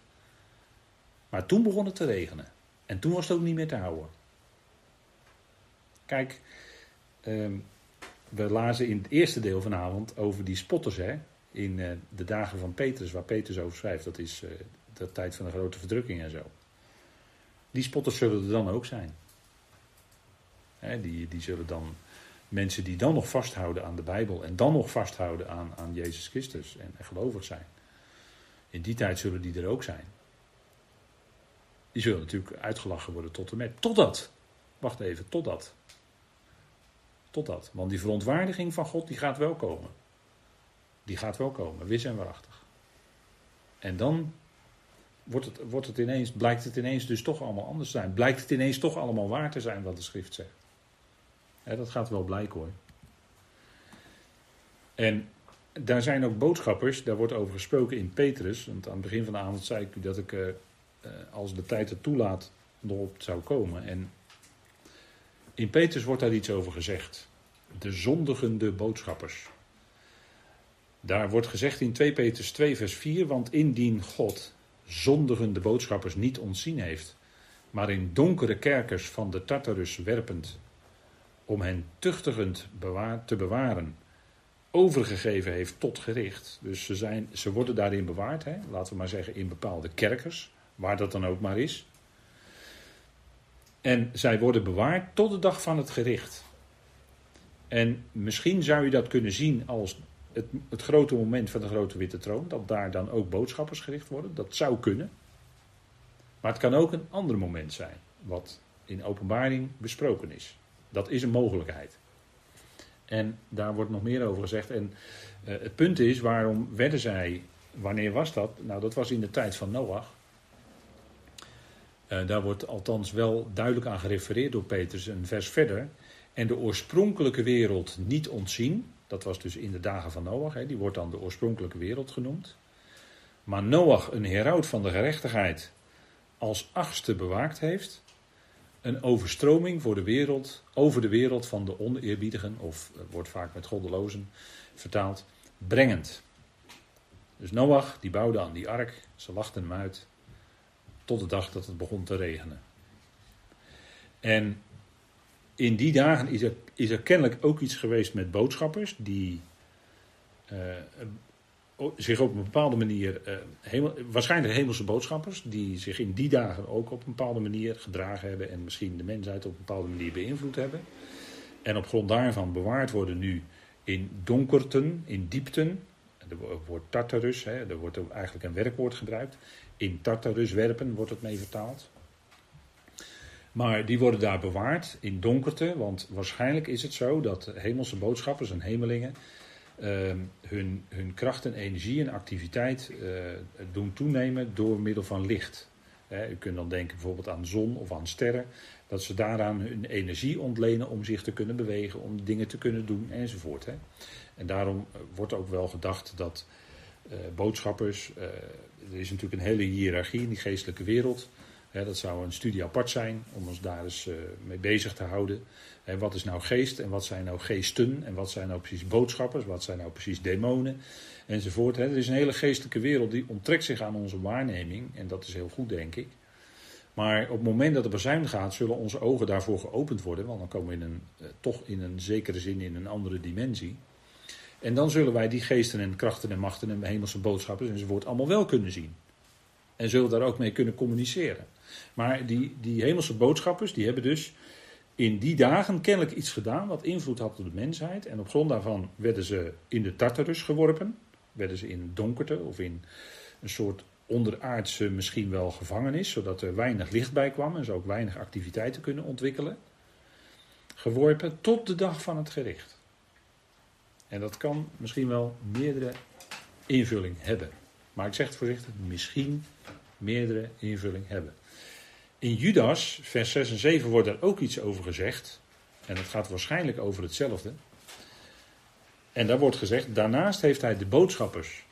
Maar toen begon het te regenen. En toen was het ook niet meer te houden. Kijk, ehm, we lazen in het eerste deel vanavond over die spotters, hè? In uh, de dagen van Petrus, waar Petrus over schrijft. Dat is uh, de tijd van de grote verdrukking en zo. Die spotters zullen er dan ook zijn. Hè, die, die zullen dan mensen die dan nog vasthouden aan de Bijbel en dan nog vasthouden aan, aan Jezus Christus en, en gelovig zijn. In die tijd zullen die er ook zijn. Die zullen natuurlijk uitgelachen worden tot en met. Totdat. Wacht even, totdat. Totdat. Want die verontwaardiging van God die gaat wel komen. Die gaat wel komen, wis en waarachtig. En dan wordt het, wordt het ineens, blijkt het ineens dus toch allemaal anders zijn. Blijkt het ineens toch allemaal waar te zijn wat de schrift zegt. dat gaat wel blijken hoor. En daar zijn ook boodschappers, daar wordt over gesproken in Petrus. Want aan het begin van de avond zei ik u dat ik, uh, als de tijd het toelaat, erop zou komen. En in Petrus wordt daar iets over gezegd. De zondigende boodschappers. Daar wordt gezegd in 2 Petrus 2, vers 4: Want indien God zondigende boodschappers niet ontzien heeft, maar in donkere kerkers van de Tartarus werpend, om hen tuchtigend te bewaren, overgegeven heeft tot gericht. Dus ze, zijn, ze worden daarin bewaard, hè? laten we maar zeggen in bepaalde kerkers, waar dat dan ook maar is. En zij worden bewaard tot de dag van het gericht. En misschien zou je dat kunnen zien als het, het grote moment van de grote witte troon, dat daar dan ook boodschappers gericht worden. Dat zou kunnen. Maar het kan ook een ander moment zijn, wat in openbaring besproken is. Dat is een mogelijkheid. En daar wordt nog meer over gezegd. En uh, het punt is, waarom werden zij, wanneer was dat? Nou, dat was in de tijd van Noach. Uh, daar wordt althans wel duidelijk aan gerefereerd door Petrus een vers verder. En de oorspronkelijke wereld niet ontzien. Dat was dus in de dagen van Noach, hè, die wordt dan de oorspronkelijke wereld genoemd. Maar Noach, een heraut van de gerechtigheid, als achtste bewaakt heeft. Een overstroming voor de wereld, over de wereld van de oneerbiedigen, of wordt vaak met goddelozen vertaald. brengend. Dus Noach die bouwde aan die ark, ze lachten hem uit, tot de dag dat het begon te regenen. En in die dagen is er, is er kennelijk ook iets geweest met boodschappers die uh, zich op een bepaalde manier, hemel, waarschijnlijk hemelse boodschappers, die zich in die dagen ook op een bepaalde manier gedragen hebben en misschien de mensheid op een bepaalde manier beïnvloed hebben. En op grond daarvan bewaard worden nu in donkerten, in diepten. Er wordt Tartarus, hè, er wordt eigenlijk een werkwoord gebruikt. In Tartarus werpen wordt het mee vertaald. Maar die worden daar bewaard in donkerte, want waarschijnlijk is het zo dat hemelse boodschappers en hemelingen uh, hun, hun kracht en energie en activiteit uh, doen toenemen door middel van licht. u kunt dan denken bijvoorbeeld aan zon of aan sterren, dat ze daaraan hun energie ontlenen om zich te kunnen bewegen, om dingen te kunnen doen enzovoort. En daarom eh, wordt ook wel gedacht dat boodschappers, er is natuurlijk een hele hiërarchie in die geestelijke wereld dat zou een studie apart zijn om ons daar eens uh, mee bezig te houden. wat is nou geest en wat zijn nou geesten en wat zijn nou precies boodschappers, wat zijn nou precies demonen enzovoort. Er is een hele geestelijke wereld die onttrekt zich aan onze waarneming en dat is heel goed denk ik. Maar op het moment dat de bazuin gaat, zullen onze ogen daarvoor geopend worden, want dan komen we in een, toch in een zekere zin in een andere dimensie. En dan zullen wij die geesten en krachten en machten en hemelse boodschappers enzovoort allemaal wel kunnen zien. En zullen daar ook mee kunnen communiceren. Maar die, die hemelse boodschappers, die hebben dus in die dagen kennelijk iets gedaan wat invloed had op de mensheid. En op grond daarvan werden ze in de Tartarus geworpen. Werden ze in donkerte of in een soort onderaardse misschien wel gevangenis, zodat er weinig licht bij kwam en ze ook weinig activiteiten kunnen ontwikkelen. Geworpen tot de dag van het gericht. En dat kan misschien wel meerdere invulling hebben. Maar ik zeg het voorzichtig, misschien meerdere invulling hebben. In Judas, vers 6 en 7, wordt er ook iets over gezegd. En het gaat waarschijnlijk over hetzelfde. En daar wordt gezegd, daarnaast heeft hij de boodschappers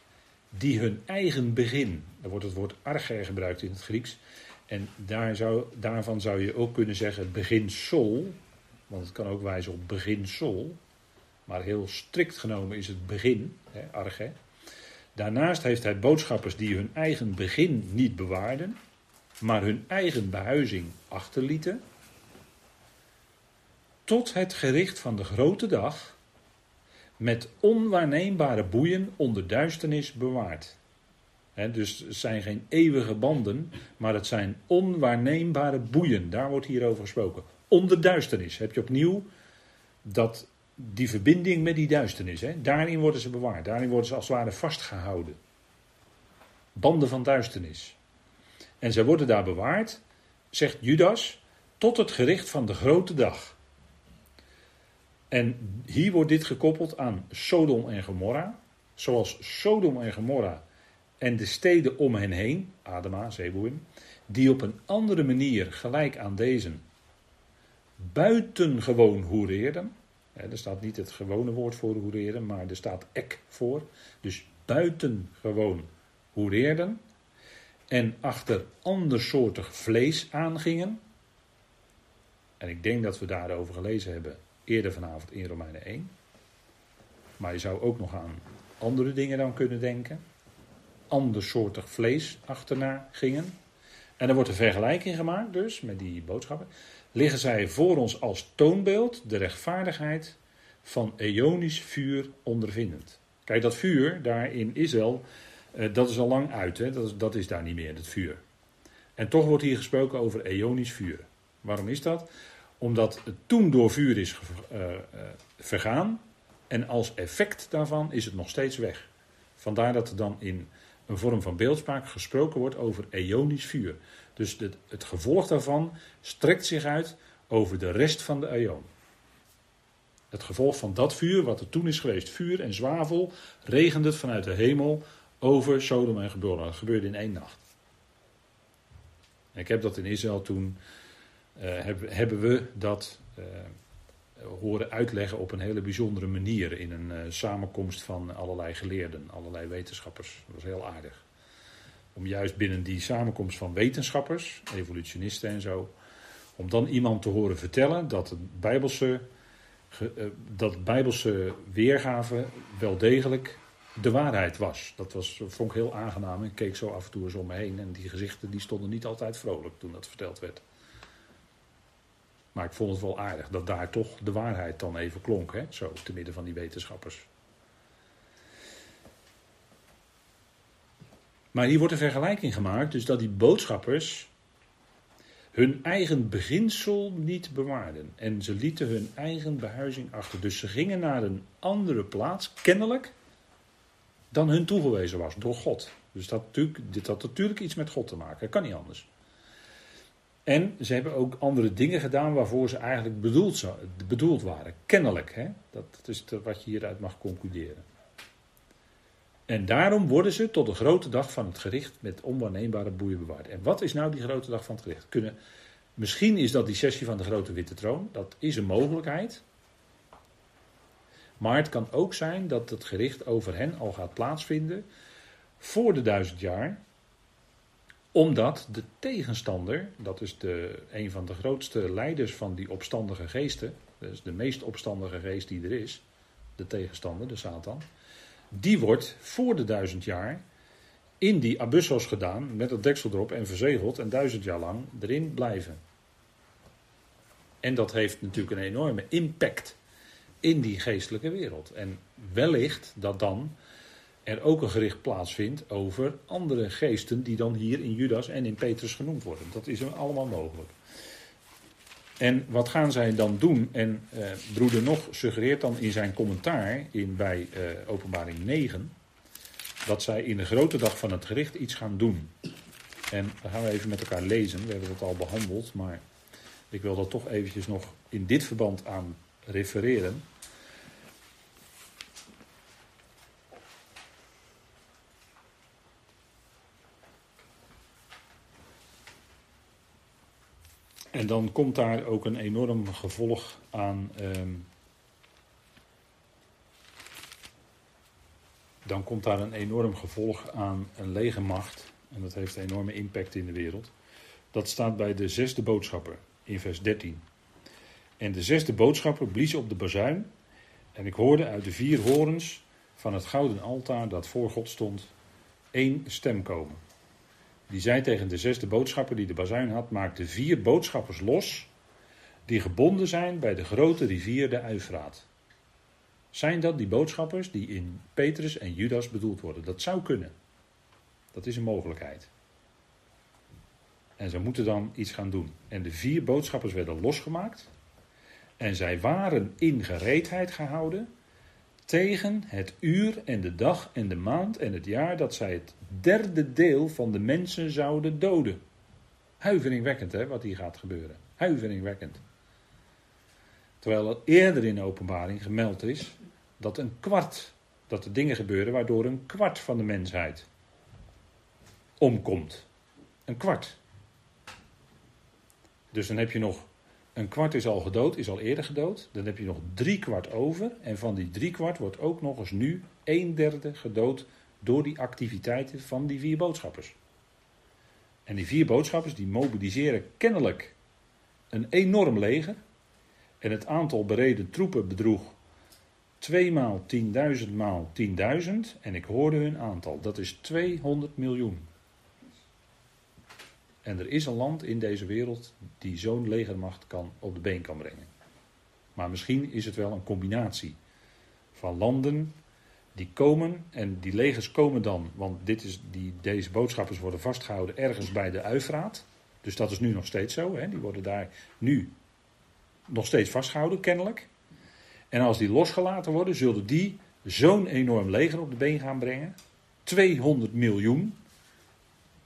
die hun eigen begin, daar wordt het woord arche gebruikt in het Grieks. En daar zou, daarvan zou je ook kunnen zeggen beginsel, want het kan ook wijzen op beginsel. Maar heel strikt genomen is het begin, hè. Daarnaast heeft hij boodschappers die hun eigen begin niet bewaarden, maar hun eigen behuizing achterlieten, tot het gericht van de grote dag met onwaarneembare boeien onder duisternis bewaard. dus het zijn geen eeuwige banden, maar het zijn onwaarneembare boeien. Daar wordt hier over gesproken. Onder duisternis heb je opnieuw dat, die verbinding met die duisternis. Daarin worden ze bewaard. Daarin worden ze als het ware vastgehouden. Banden van duisternis. En zij worden daar bewaard, zegt Judas, tot het gericht van de grote dag. En hier wordt dit gekoppeld aan Sodom en Gomorra. Zoals Sodom en Gomorra en de steden om hen heen, Adema, Zeboim, die op een andere manier gelijk aan deze buitengewoon hoereerden. Er staat niet het gewone woord voor hoereren, maar er staat ek voor. Dus buitengewoon hoereerden en achter andersoortig vlees aangingen. En ik denk dat we daarover gelezen hebben eerder vanavond in Romeinen 1. Maar je zou ook nog aan andere dingen dan kunnen denken. Andersoortig vlees achterna gingen. En er wordt een vergelijking gemaakt dus met die boodschappen. Liggen zij voor ons als toonbeeld de rechtvaardigheid van eonisch vuur ondervindend. Kijk, dat vuur daar in Israël, uh, dat is al lang uit, hè? Dat, is, dat is daar niet meer, het vuur. En toch wordt hier gesproken over eonisch vuur. Waarom is dat? Omdat het toen door vuur is uh, uh, vergaan en als effect daarvan is het nog steeds weg. Vandaar dat er dan in een vorm van beeldspraak gesproken wordt over eonisch vuur. Dus het, gevolg daarvan strekt zich uit over de rest van de eon. Het gevolg van dat vuur, wat er toen is geweest, vuur en zwavel, regende vanuit de hemel over Sodom en Gomorra. Dat gebeurde in één nacht. ik heb dat in Israël toen, uh, hebben we dat uh, horen uitleggen op een hele bijzondere manier. In een uh, samenkomst van allerlei geleerden, allerlei wetenschappers. Dat was heel aardig. Om juist binnen die samenkomst van wetenschappers, evolutionisten en zo, om dan iemand te horen vertellen dat het Bijbelse, dat Bijbelse weergave wel degelijk de waarheid was. Dat was, vond ik heel aangenaam. Ik keek zo af en toe eens om me heen. En die gezichten die stonden niet altijd vrolijk toen dat verteld werd. Maar ik vond het wel aardig dat daar toch de waarheid dan even klonk. Hè? Zo, te midden van die wetenschappers. Maar hier wordt een vergelijking gemaakt. Dus dat die boodschappers hun eigen beginsel niet bewaarden. En ze lieten hun eigen behuizing achter. Dus ze gingen naar een andere plaats, kennelijk, dan hun toegewezen was door God. Dus dat, dit had natuurlijk iets met God te maken. Dat kan niet anders. En ze hebben ook andere dingen gedaan waarvoor ze eigenlijk bedoeld, bedoeld waren. Kennelijk. Hè? Dat, dat is wat je hieruit mag concluderen. En daarom worden ze tot de grote dag van het gericht met onwaarneembare boeien bewaard. En wat is nou die grote dag van het gericht? Kunnen, misschien is dat die sessie van de grote witte troon. Dat is een mogelijkheid. Maar het kan ook zijn dat het gericht over hen al gaat plaatsvinden voor de duizend jaar. Omdat de tegenstander, dat is de, een van de grootste leiders van die opstandige geesten. Dus de meest opstandige geest die er is. De tegenstander, de Satan die wordt voor de duizend jaar in die abyssos gedaan, met het deksel erop en verzegeld en duizend jaar lang erin blijven. En dat heeft natuurlijk een enorme impact in die geestelijke wereld. En wellicht dat dan er ook een gericht plaatsvindt over andere geesten die dan hier in Judas en in Petrus genoemd worden. Dat is allemaal mogelijk. En wat gaan zij dan doen? En eh, broeder Nog suggereert dan in zijn commentaar in, bij eh, openbaring 9 dat zij in de grote dag van het gericht iets gaan doen. En dan gaan we even met elkaar lezen. We hebben dat al behandeld, maar ik wil dat toch eventjes nog in dit verband aan refereren. En dan komt daar ook een enorm gevolg aan. Ehm, dan komt daar een enorm gevolg aan een legermacht. En dat heeft enorme impact in de wereld. Dat staat bij de zesde boodschapper in vers 13. En de zesde boodschapper blies op de bazuin. En ik hoorde uit de vier horens van het gouden altaar dat voor God stond één stem komen. Die zei tegen de zesde boodschapper die de bazuin had: Maak de vier boodschappers los. die gebonden zijn bij de grote rivier de Uifraat. Zijn dat die boodschappers die in Petrus en Judas bedoeld worden? Dat zou kunnen. Dat is een mogelijkheid. En ze moeten dan iets gaan doen. En de vier boodschappers werden losgemaakt. En zij waren in gereedheid gehouden tegen het uur en de dag en de maand en het jaar dat zij het derde deel van de mensen zouden doden. Huiveringwekkend hè, wat hier gaat gebeuren. Huiveringwekkend. Terwijl er eerder in de openbaring gemeld is dat een kwart, dat er dingen gebeuren waardoor een kwart van de mensheid omkomt. Een kwart. Dus dan heb je nog een kwart is al gedood, is al eerder gedood. Dan heb je nog drie kwart over. En van die drie kwart wordt ook nog eens nu een derde gedood door die activiteiten van die vier boodschappers. En die vier boodschappers die mobiliseren kennelijk een enorm leger. En het aantal bereden troepen bedroeg 2 maal 10.000 maal 10.000. En ik hoorde hun aantal. Dat is 200 miljoen. En er is een land in deze wereld die zo'n legermacht kan, op de been kan brengen. Maar misschien is het wel een combinatie van landen die komen en die legers komen dan, want dit is, die, deze boodschappers worden vastgehouden ergens bij de Uifraat. Dus dat is nu nog steeds zo. Hè? Die worden daar nu nog steeds vastgehouden, kennelijk. En als die losgelaten worden, zullen die zo'n enorm leger op de been gaan brengen. 200 miljoen.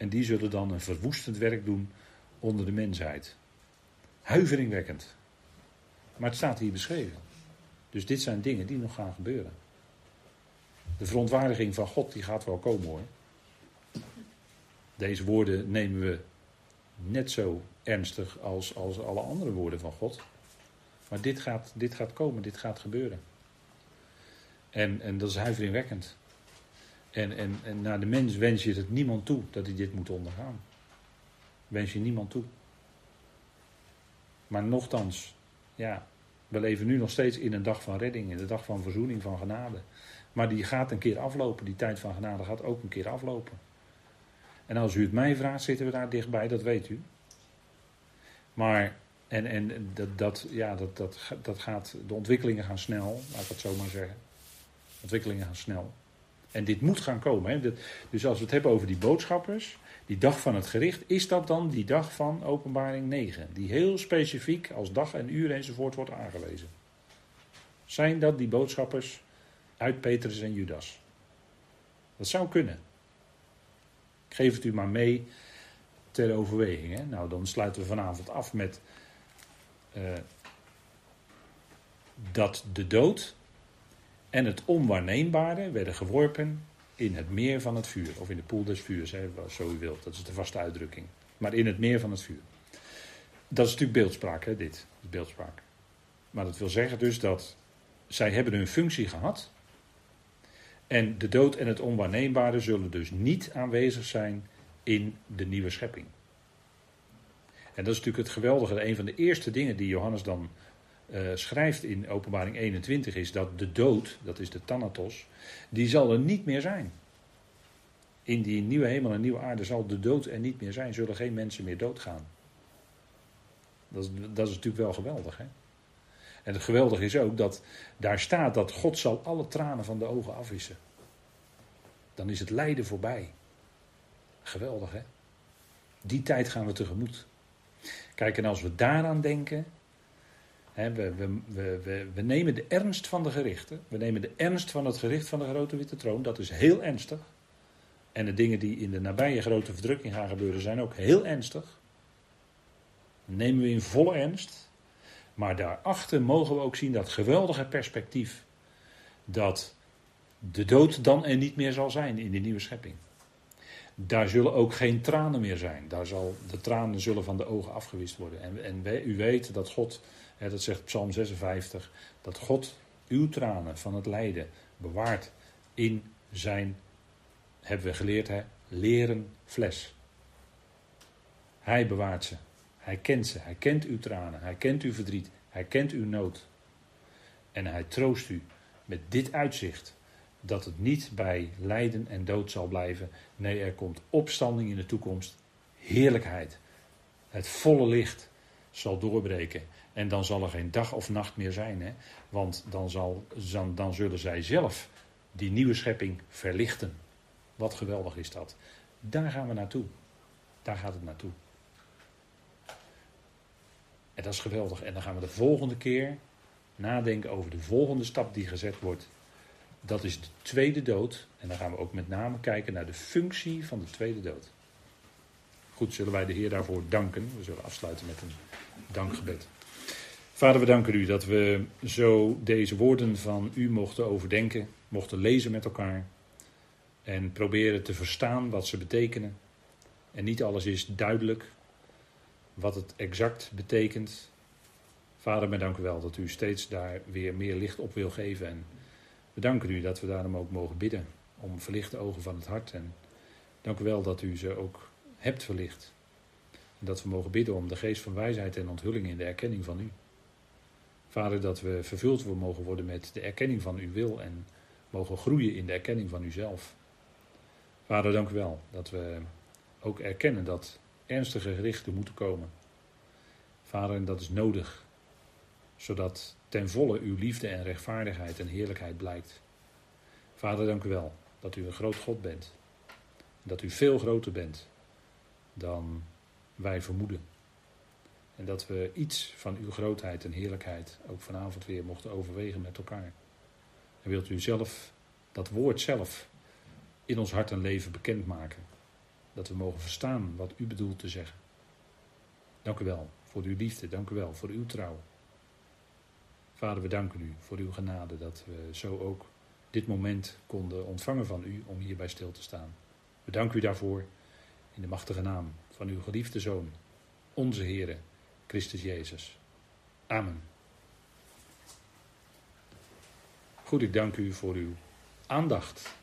En die zullen dan een verwoestend werk doen onder de mensheid. Huiveringwekkend. Maar het staat hier beschreven. Dus dit zijn dingen die nog gaan gebeuren. De verontwaardiging van God die gaat wel komen hoor. Deze woorden nemen we net zo ernstig als, als alle andere woorden van God. Maar dit gaat, dit gaat komen, dit gaat gebeuren. En, en dat is huiveringwekkend. En, en, en naar de mens wens je het niemand toe dat hij dit moet ondergaan. Wens je niemand toe. Maar nochtans, ja, We leven nu nog steeds in een dag van redding, in de dag van verzoening, van genade. Maar die gaat een keer aflopen. Die tijd van genade gaat ook een keer aflopen. En als u het mij vraagt, zitten we daar dichtbij, dat weet u. Maar, en, en dat, dat, ja, dat, dat, dat gaat, de ontwikkelingen gaan snel, laat ik het zo maar zeggen. Ontwikkelingen gaan snel. En dit moet gaan komen. Hè. Dus als we het hebben over die boodschappers, die dag van het gericht, is dat dan die dag van openbaring 9? Die heel specifiek als dag en uur enzovoort wordt aangewezen. Zijn dat die boodschappers uit Petrus en Judas? Dat zou kunnen. Ik geef het u maar mee ter overweging. Hè? Nou, dan sluiten we vanavond af met uh, dat de dood en het onwaarneembare werden geworpen in het meer van het vuur. Of in de poel des vuurs, hè, zo u wilt. Dat is de vaste uitdrukking. Maar in het meer van het vuur. Dat is natuurlijk beeldspraak, hè, dit. beeldspraak. Maar dat wil zeggen dus dat zij hebben hun functie gehad. En de dood en het onwaarneembare zullen dus niet aanwezig zijn in de nieuwe schepping. En dat is natuurlijk het geweldige. Een van de eerste dingen die Johannes dan uh, schrijft in Openbaring 21 is dat de dood, dat is de Thanatos, die zal er niet meer zijn. In die nieuwe hemel en nieuwe aarde zal de dood er niet meer zijn, zullen geen mensen meer doodgaan. Dat is, dat is natuurlijk wel geweldig. Hè? En het geweldige is ook dat daar staat dat God zal alle tranen van de ogen afwissen. Dan is het lijden voorbij. Geweldig hè? Die tijd gaan we tegemoet. Kijk, en als we daaraan denken, we, we, we, nemen de ernst van de gerichten. We nemen de ernst van het gericht van de grote witte troon. Dat is heel ernstig. En de dingen die in de nabije grote verdrukking gaan gebeuren zijn ook heel ernstig. Nemen we in volle ernst. Maar daarachter mogen we ook zien dat geweldige perspectief. Dat de dood dan er niet meer zal zijn in die nieuwe schepping. Daar zullen ook geen tranen meer zijn. Daar zal, de tranen zullen van de ogen afgewist worden. En, en u weet dat God dat zegt Psalm 56, dat God uw tranen van het lijden bewaart in zijn, hebben we geleerd, hè, leren fles. Hij bewaart ze. Hij kent ze. Hij kent uw tranen. Hij kent uw verdriet. Hij kent uw nood. En hij troost u met dit uitzicht. Dat het niet bij lijden en dood zal blijven. Nee, er komt opstanding in de toekomst. Heerlijkheid. Het volle licht zal doorbreken. En dan zal er geen dag of nacht meer zijn. Hè? Want dan, zal, dan, zullen zij zelf die nieuwe schepping verlichten. Wat geweldig is dat. Daar gaan we naartoe. Daar gaat het naartoe. En dat is geweldig. En dan gaan we de volgende keer nadenken over de volgende stap die gezet wordt. Dat is de tweede dood. En dan gaan we ook met name kijken naar de functie van de tweede dood. Goed, zullen wij de Heer daarvoor danken. We zullen afsluiten met een dankgebed. Vader, we danken u dat we zo deze woorden van u mochten overdenken, mochten lezen met elkaar en proberen te verstaan wat ze betekenen. En niet alles is duidelijk wat het exact betekent. Vader, we danken u wel dat u steeds daar weer meer licht op wil geven. En we danken u dat we daarom ook mogen bidden om verlichte ogen van het hart. En dank u wel dat u ze ook hebt verlicht. En dat we mogen bidden om de geest van wijsheid en onthulling in de erkenning van u. Vader, dat we vervuld mogen worden met de erkenning van uw wil en mogen groeien in de erkenning van uzelf. Vader, dank u wel dat we ook erkennen dat ernstige gerichten moeten komen. Vader, en dat is nodig, zodat ten volle uw liefde en rechtvaardigheid en heerlijkheid blijkt. Vader, dank u wel dat u een groot God bent. Dat u veel groter bent dan wij vermoeden. En dat we iets van uw grootheid en heerlijkheid ook vanavond weer mochten overwegen met elkaar. En wilt u zelf dat woord zelf in ons hart en leven bekendmaken. Dat we mogen verstaan wat u bedoelt te zeggen. Dank u wel voor uw liefde, dank u wel voor uw trouw. Vader, we danken u voor uw genade dat we zo ook dit moment konden ontvangen van u om hierbij stil te staan. We danken u daarvoor in de machtige naam van uw geliefde Zoon, onze Heere Christus Jezus. Amen. Goed, ik dank u voor uw aandacht.